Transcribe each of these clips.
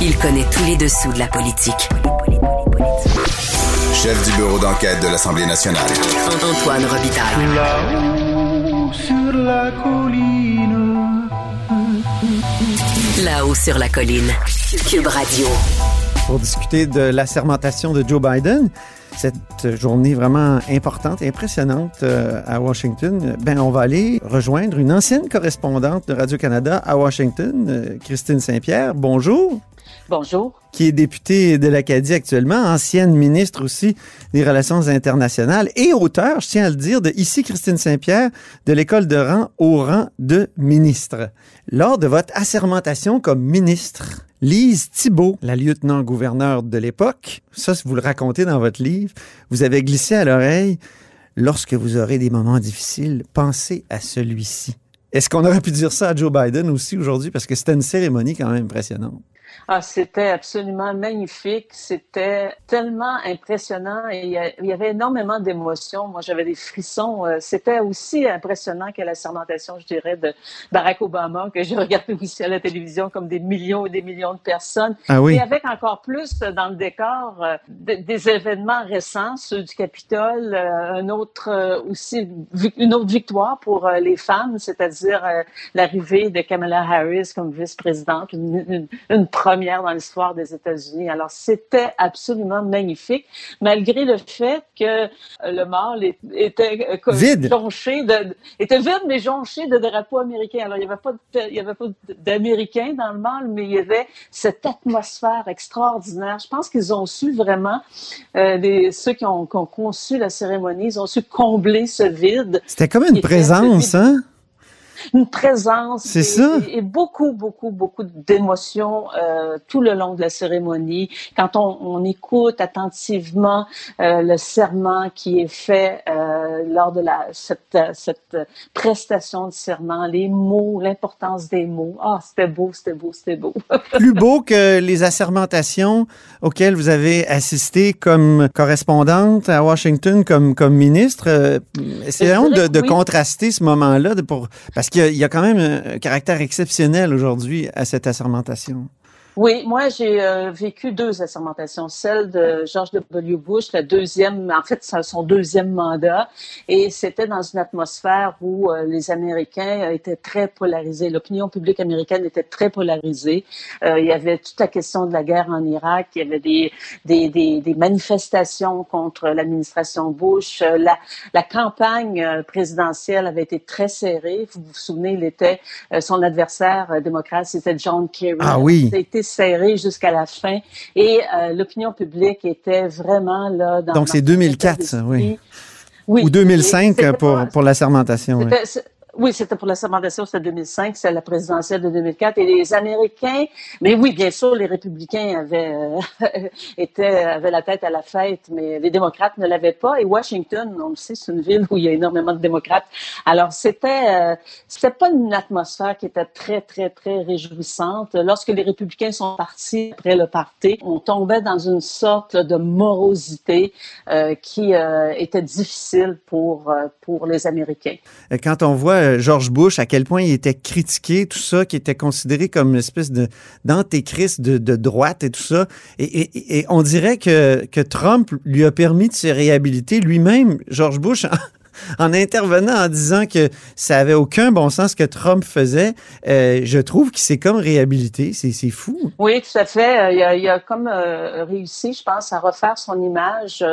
Il connaît tous les dessous de la politique. Chef du bureau d'enquête de l'Assemblée nationale. Antoine Robitaille. Là-haut sur la colline. Là-haut sur la colline. Cube Radio. Pour discuter de l'assermentation de Joe Biden, cette journée vraiment importante et impressionnante euh, à Washington, ben on va aller rejoindre une ancienne correspondante de Radio-Canada à Washington, euh, Christine Saint-Pierre. Bonjour. Bonjour. Qui est députée de l'Acadie actuellement, ancienne ministre aussi des Relations internationales et auteur, je tiens à le dire, de Ici Christine Saint-Pierre, de l'école de rang au rang de ministre. Lors de votre assermentation comme ministre, Lise Thibault, la lieutenant-gouverneur de l'époque, ça, vous le racontez dans votre livre, vous avez glissé à l'oreille, lorsque vous aurez des moments difficiles, pensez à celui-ci. Est-ce qu'on aurait pu dire ça à Joe Biden aussi aujourd'hui? Parce que c'était une cérémonie quand même impressionnante. Ah, c'était absolument magnifique. C'était tellement impressionnant et il y avait énormément d'émotions. Moi, j'avais des frissons. Euh, c'était aussi impressionnant que la sermentation, je dirais, de Barack Obama, que j'ai regardé aussi à la télévision comme des millions et des millions de personnes. Ah oui. Et avec encore plus dans le décor euh, des événements récents, ceux du Capitole, euh, un autre aussi, une autre victoire pour les femmes, c'est-à-dire l'arrivée de Kamala Harris comme vice-présidente, une, une, une première dans l'histoire des États-Unis. Alors, c'était absolument magnifique, malgré le fait que euh, le mâle était euh, vide. jonché de, était vide, mais jonché de drapeaux américains. Alors, il n'y avait pas, il y avait pas d'Américains dans le mâle, mais il y avait cette atmosphère extraordinaire. Je pense qu'ils ont su vraiment, euh, des, ceux qui ont, qui ont, conçu la cérémonie, ils ont su combler ce vide. C'était comme une présence, hein? Une présence C'est ça. Et, et, beaucoup, beaucoup, beaucoup d'émotions euh, tout le long de la cérémonie. Quand on, on écoute attentivement euh, le serment qui est fait euh, lors de la, cette, cette prestation de serment, les mots, l'importance des mots. Ah, c'était beau, c'était beau, c'était beau. Plus beau que les assermentations auxquelles vous avez assisté comme correspondante à Washington, comme, comme ministre. Essayons de, de oui. contraster ce moment-là pour, parce qu'il y, y, a quand même un caractère exceptionnel aujourd'hui à cette assermentation. Oui, moi j'ai euh, vécu deux assermentations, celle de George W. Bush, la deuxième, en fait son deuxième mandat, et c'était dans une atmosphère où euh, les Américains étaient très polarisés, l'opinion publique américaine était très polarisée. Euh, il y avait toute la question de la guerre en Irak, il y avait des des, des, des manifestations contre l'administration Bush, la, la campagne présidentielle avait été très serrée. Vous vous souvenez, il était son adversaire démocrate, c'était John Kerry. Ah oui. C'était serré jusqu'à la fin et euh, l'opinion publique était vraiment là dans Donc c'est 2004 ça, oui. oui. Ou 2005 pour pas, pour la sermentation. Oui. Oui, c'était pour la sermentation, c'était 2005, c'est la présidentielle de 2004. Et les Américains, mais oui, bien sûr, les républicains avaient, euh, étaient, avaient la tête à la fête, mais les démocrates ne l'avaient pas. Et Washington, on le sait, c'est une ville où il y a énormément de démocrates. Alors, c'était, euh, c'était pas une atmosphère qui était très, très, très réjouissante. Lorsque les républicains sont partis après le party, on tombait dans une sorte de morosité euh, qui était difficile pour, pour les Américains. Quand on voit George Bush, à quel point il était critiqué, tout ça, qui était considéré comme une espèce de d'antéchrist de, droite et tout ça. Et, on dirait que Trump lui a permis de se réhabiliter lui-même, George Bush, en intervenant en disant que ça avait aucun bon sens ce que Trump faisait, euh, je trouve qu'il s'est comme réhabilité. C'est, c'est fou. Oui, tout à fait. Il a, il a comme euh, réussi, je pense, à refaire son image.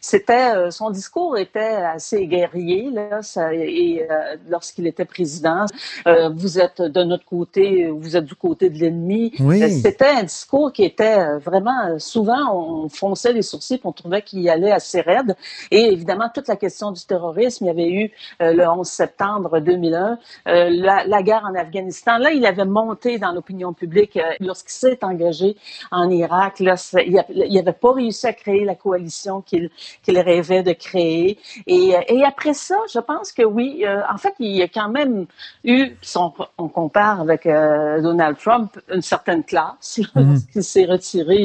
C'était euh, son discours était assez guerrier là, ça, et euh, lorsqu'il était président, euh, vous êtes de notre côté, vous êtes du côté de l'ennemi. Oui. C'était un discours qui était vraiment souvent on fonçait les sourcils, puis on trouvait qu'il allait assez raide. Et évidemment toute la question du terrorisme il y avait eu euh, le 11 septembre 2001, euh, la, la, guerre en Afghanistan. Là, il avait monté dans l'opinion publique euh, lorsqu'il s'est engagé en Irak. Là, il n'avait pas réussi à créer la coalition qu'il rêvait de créer. Et, et, après ça, je pense que oui, en fait, il y a quand même eu, si on, on compare avec Donald Trump, une certaine classe. Mm -hmm. Lorsqu'il s'est retiré,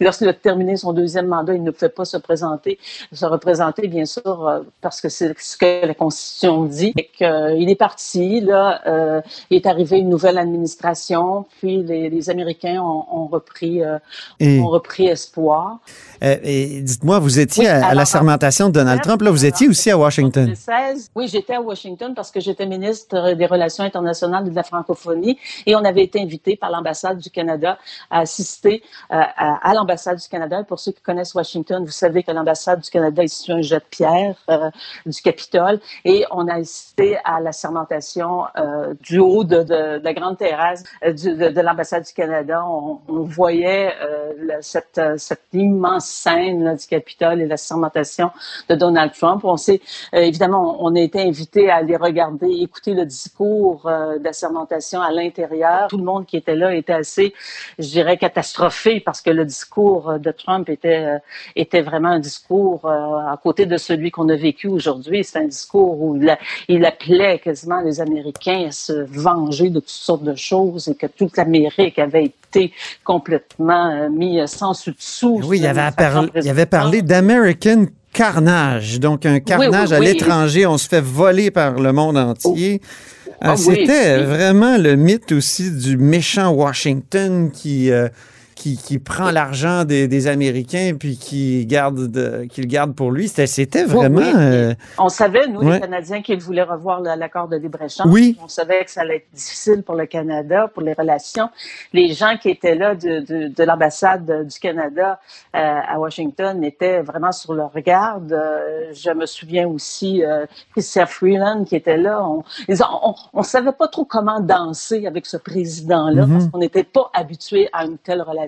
lorsqu'il a terminé son deuxième mandat, il ne pouvait pas se présenter, se représenter, bien sûr, parce que c'est ce que la Constitution dit. Et qu'il est parti, là, euh, il est arrivé une nouvelle administration, puis les, les Américains ont, ont repris, euh, Et- ont repris espoir. Euh, et dites-moi, vous étiez Oui, à, à la sermentation de Donald Trump, là, vous étiez aussi à Washington. 2016, oui, j'étais à Washington parce que j'étais ministre des Relations internationales et de la francophonie et on avait été invité par l'ambassade du Canada à assister euh, à, à l'ambassade du Canada. Et pour ceux qui connaissent Washington, vous savez que l'ambassade du Canada est située un jet de pierre euh, du Capitole et on a assisté à la sermentation euh, du haut de, la grande terrasse euh, de, de l'ambassade du Canada. On, voyait euh, cette, immense scène du Capitole et la sermentation de Donald Trump. On s'est évidemment, on a été invité à aller regarder, écouter le discours de la sermentation à l'intérieur. Tout le monde qui était là était assez, je dirais, catastrophé parce que le discours de Trump était était vraiment un discours à côté de celui qu'on a vécu aujourd'hui. C'est un discours où il, a- il appelait quasiment les Américains à se venger de toutes sortes de choses et que toute l'Amérique avait été complètement euh, mis sans dessous. Oui, il avait, parlé, il avait parlé d'American Carnage, donc un carnage oui, à oui. l'étranger. On se fait voler par le monde entier. Euh, Ah C'était vraiment le mythe aussi du méchant Washington qui, euh, qui, qui prend l'argent des, des Américains puis qui garde de, qui le garde pour lui. C'était, vraiment. oui. euh, On savait, nous, Ouais. les Canadiens, qu'ils voulaient revoir l'accord de libre-échange. Oui. On savait que ça allait être difficile pour le Canada, pour les relations. Les gens qui étaient là de, de, de l'ambassade du Canada euh, à Washington étaient vraiment sur leur garde. Euh, je me souviens aussi euh, Chrystia Freeland qui était là. On, on savait pas trop comment danser avec ce président-là Mhm. parce qu'on n'était pas habitué à une telle relation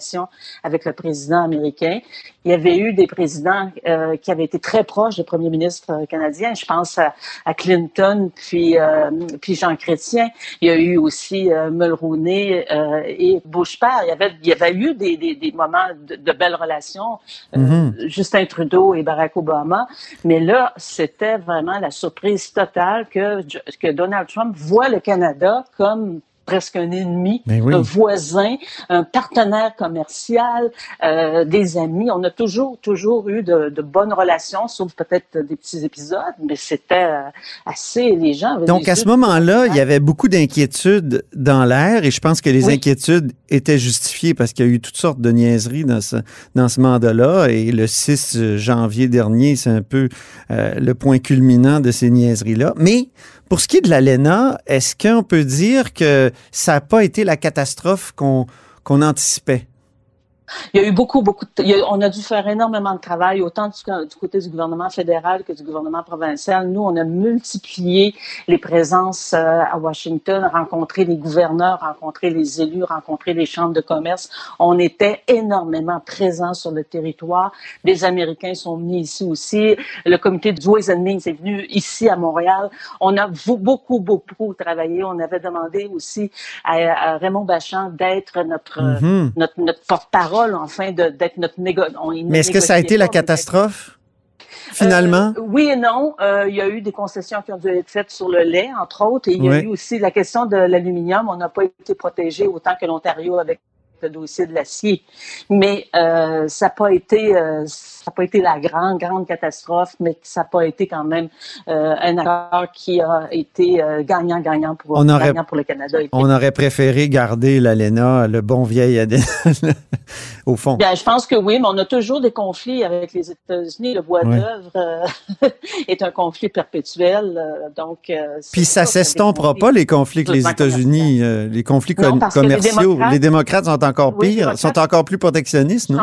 avec le président américain. Il y avait eu des présidents euh, qui avaient été très proches du premier ministre euh, canadien. Je pense à, à Clinton, puis, euh, puis Jean Chrétien. Il y a eu aussi euh, Mulroney euh, et Bush père. Il y avait, il y avait eu des, des, des moments de, de belles relations, euh, Mhm. Justin Trudeau et Barack Obama. Mais là, c'était vraiment la surprise totale que, que Donald Trump voit le Canada comme presque un ennemi, oui. un voisin, un partenaire commercial, euh, des amis. On a toujours, toujours eu de, de bonnes relations, sauf peut-être des petits épisodes, mais c'était euh, assez, les gens Donc, à ce moment-là, il y avait beaucoup d'inquiétudes dans l'air et je pense que les Oui. inquiétudes étaient justifiées parce qu'il y a eu toutes sortes de niaiseries dans ce, dans ce mandat-là et le 6 janvier dernier, c'est un peu euh, le point culminant de ces niaiseries-là. Mais pour ce qui est de l'ALENA, est-ce qu'on peut dire que ça n'a pas été la catastrophe qu'on qu'on anticipait? Il y a eu beaucoup, beaucoup de, il y a- on a dû faire énormément de travail, autant du, du côté du gouvernement fédéral que du gouvernement provincial. Nous, on a multiplié les présences euh, à Washington, rencontré les gouverneurs, rencontré les élus, rencontré les chambres de commerce. On était énormément présents sur le territoire. Des Américains sont venus ici aussi. Le comité du Ways and Means est venu ici à Montréal. On a beaucoup, beaucoup travaillé. On avait demandé aussi à, à Raymond Bachand d'être notre, notre, notre porte-parole, enfin, d'être notre Mais est-ce que ça a été la catastrophe, finalement? Euh, oui et non. Euh, il y a eu des concessions qui ont dû être faites sur le lait, entre autres, et il y a Oui. eu aussi la question de l'aluminium. On n'a pas été protégé autant que l'Ontario avec le dossier de l'acier. Mais euh, ça n'a pas été euh, ça n'a pas été la grande, grande catastrophe, mais ça n'a pas été quand même euh, un accord qui a été gagnant-gagnant pour, On aurait- gagnant pour le Canada. On aurait préféré garder l'ALENA, le bon vieil ADN, au fond. Bien, je pense que oui, mais on a toujours des conflits avec les États-Unis. Le bois Ouais. d'œuvre est un conflit perpétuel. donc, Puis ça a s'estompera pas les conflits que les États-Unis, les conflits Non, com- parce que les commerciaux. démocrates- les démocrates sont encore Oui, pires, sont encore plus protectionnistes, non?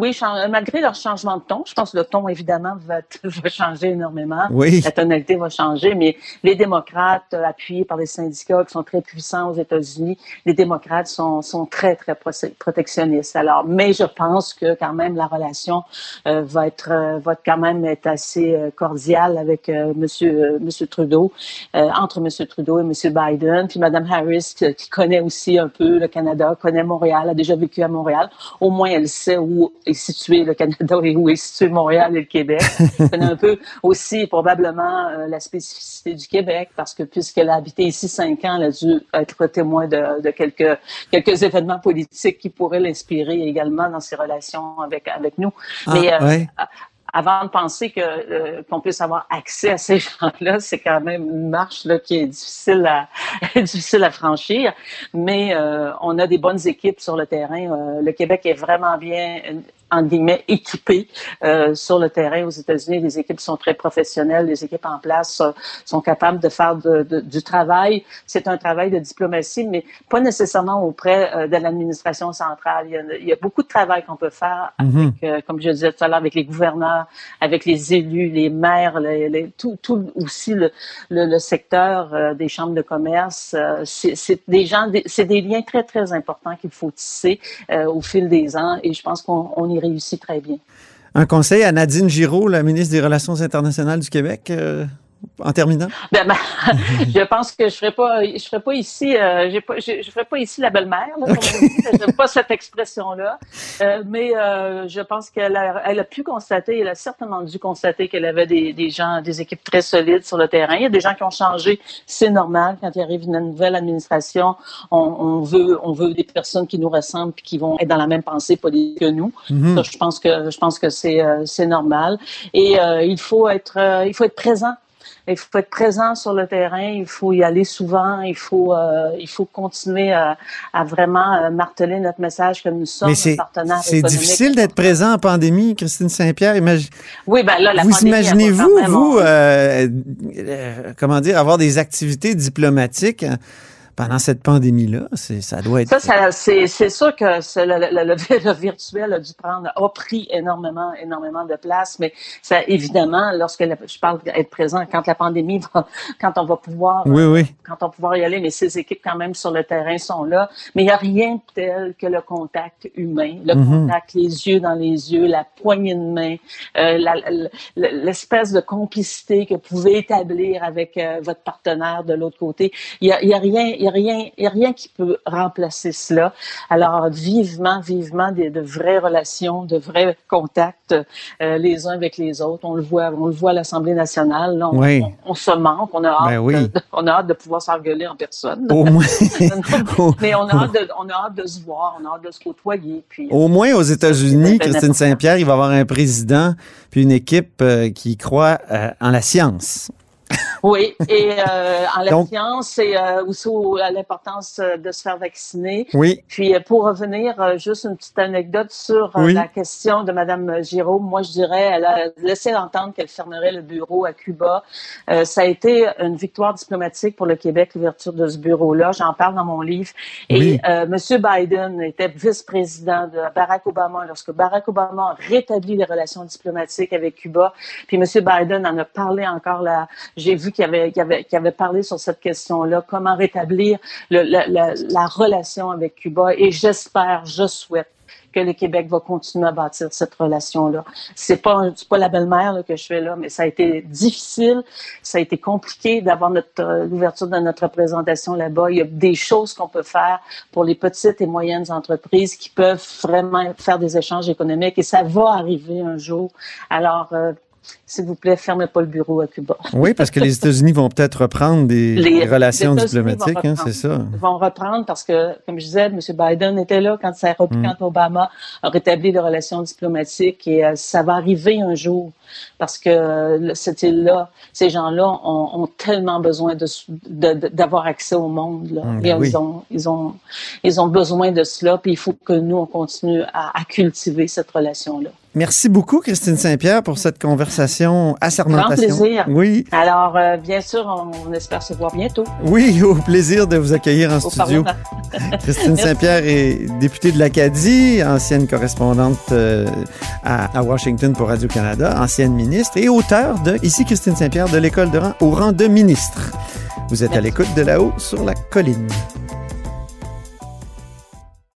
Euh, oui, chan- malgré leur changement de ton, je pense que le ton, évidemment, va, va changer énormément. Oui. La tonalité va changer, mais les démocrates, euh, appuyés par les syndicats qui sont très puissants aux États-Unis, les démocrates sont, sont très, très protectionnistes. Alors, mais je pense que quand même la relation euh, va être euh, va quand même être assez euh, cordiale avec euh, Monsieur euh, Monsieur Trudeau, euh, entre Monsieur Trudeau et Monsieur Biden, puis Madame Harris qui, qui connaît aussi un peu le Canada, connaît Montréal, a déjà vécu à Montréal. Au moins, elle sait où est situé le Canada et où est situé Montréal et le Québec. Connaît un peu aussi probablement euh, la spécificité du Québec parce que puisqu'elle a habité ici cinq ans, elle a dû être témoin de, de quelques quelques événements politiques qui pourraient l'inspirer également dans ses relations avec avec nous. Ah, Mais euh, ouais. avant de penser que euh, qu'on puisse avoir accès à ces gens-là, c'est quand même une marche là qui est difficile à difficile à franchir. Mais euh, on a des bonnes équipes sur le terrain. Euh, le Québec est vraiment bien en guillemets, équipés euh, sur le terrain aux États-Unis. Les équipes sont très professionnelles, les équipes en place euh, sont capables de faire de, de, du travail. C'est un travail de diplomatie, mais pas nécessairement auprès euh, de l'administration centrale. Il y, a, il y, a, beaucoup de travail qu'on peut faire, avec, mm -hmm. comme je disais tout à l'heure, avec les gouverneurs, avec les élus, les maires, les, les, tout, tout aussi le, le, le secteur euh, des chambres de commerce. Euh, c'est des gens, c'est des liens très, très importants qu'il faut tisser au fil des ans et je pense qu'on y réussit très bien. Un conseil à Nadine Giraud, la ministre des Relations internationales du Québec, euh, en terminant? Ben, ben, je pense que je ferai pas, je ferai pas ici, euh, pas, je, je ferai pas ici la belle-mère. Okay. J'aime pas cette expression-là, euh, mais euh, je pense qu'elle a, elle a pu constater, elle a certainement dû constater qu'elle avait des, des gens, des équipes très solides sur le terrain. Il y a des gens qui ont changé, c'est normal. Quand il arrive une nouvelle administration, on, on, veut, on veut des personnes qui nous ressemblent et qui vont être dans la même pensée politique que nous. Mm -hmm. Ça, je pense que, je pense que c'est, c'est normal. Et il faut être, il faut être présent il faut être présent sur le terrain, il faut y aller souvent, il faut, euh, il faut continuer à, à vraiment euh, marteler notre message que nous sommes un partenaire C'est difficile d'être présent en pandémie, Christine Saint-Pierre. Imagine... Oui, ben là, la vous imaginez-vous, vous, euh, comment dire, avoir des activités diplomatiques pendant cette pandémie-là, ça doit être. Ça, ça c'est sûr que le, le, le, le, virtuel a dû prendre, a pris énormément, énormément de place, mais ça, évidemment, lorsque je parle d'être présent, quand la pandémie va, quand on va pouvoir, oui, oui. quand on va pouvoir y aller, mais ces équipes quand même sur le terrain sont là, mais il n'y a rien de tel que le contact humain, le mm -hmm. contact les yeux dans les yeux, la poignée de main, euh, l'espèce de complicité que vous pouvez établir avec euh, votre partenaire de l'autre côté. Il y a, y a rien, il y a rien, y a rien qui peut remplacer cela. Alors, vivement, vivement, de vraies relations, de vrais contacts euh, les uns avec les autres. On le voit, on le voit à l'Assemblée nationale. Là, on, oui. on, on, se manque. On a hâte, ben oui. de, on a hâte de pouvoir s'engueuler en personne. Au moins. Mais on a, hâte de, on a hâte de se voir, on a hâte de se côtoyer. Puis, Au moins, aux États-Unis, Christine Saint-Pierre, il va avoir un président puis une équipe euh, qui croit euh, en la science. Oui, et euh, en la science et euh, aussi à l'importance euh, de se faire vacciner. Oui. Puis pour revenir, euh, juste une petite anecdote sur oui. la question de Madame Giraud. Moi, je dirais, elle a laissé entendre qu'elle fermerait le bureau à Cuba. ça a été une victoire diplomatique pour le Québec, l'ouverture de ce bureau-là. J'en parle dans mon livre. Oui. Et Monsieur Biden était vice-président de Barack Obama lorsque Barack Obama a rétabli les relations diplomatiques avec Cuba. Puis Monsieur Biden en a parlé encore là. J'ai vu qui avait, qui, avait, qui avait parlé sur cette question-là, comment rétablir le, la, la, la relation avec Cuba. Et j'espère, je souhaite que le Québec va continuer à bâtir cette relation-là. C'est pas pas la belle-mère que je fais là, mais ça a été difficile, ça a été compliqué d'avoir notre euh, l'ouverture de notre représentation là-bas. Il y a des choses qu'on peut faire pour les petites et moyennes entreprises qui peuvent vraiment faire des échanges économiques et ça va arriver un jour. Alors euh, s'il vous plaît, fermez pas le bureau à Cuba. Oui, parce que les États-Unis vont peut-être reprendre des les, relations les diplomatiques, hein, c'est ça. Ils vont reprendre parce que, comme je disais, M. Biden était là quand ça a repris, mm. quand Obama a rétabli les relations diplomatiques et euh, ça va arriver un jour parce que euh, cette île-là, ces gens-là ont, ont, tellement besoin de, d'avoir accès au monde. Là. Mm, et oui. ils, ont, ils, ont, ils ont besoin de cela, puis il faut que nous, on continue à, à cultiver cette relation-là. Merci beaucoup, Christine Saint-Pierre, pour cette conversation assermentation. Grand plaisir. Oui. Alors, euh, bien sûr, on, on, espère se voir bientôt. Oui, au plaisir de vous accueillir en au studio. Christine Saint-Pierre est députée de l'Acadie, ancienne correspondante euh, à, à, Washington pour Radio-Canada, ancienne ministre et auteur de Ici Christine Saint-Pierre de l'École de rang au rang de ministre. Vous êtes Merci. à l'écoute de là-haut sur la colline.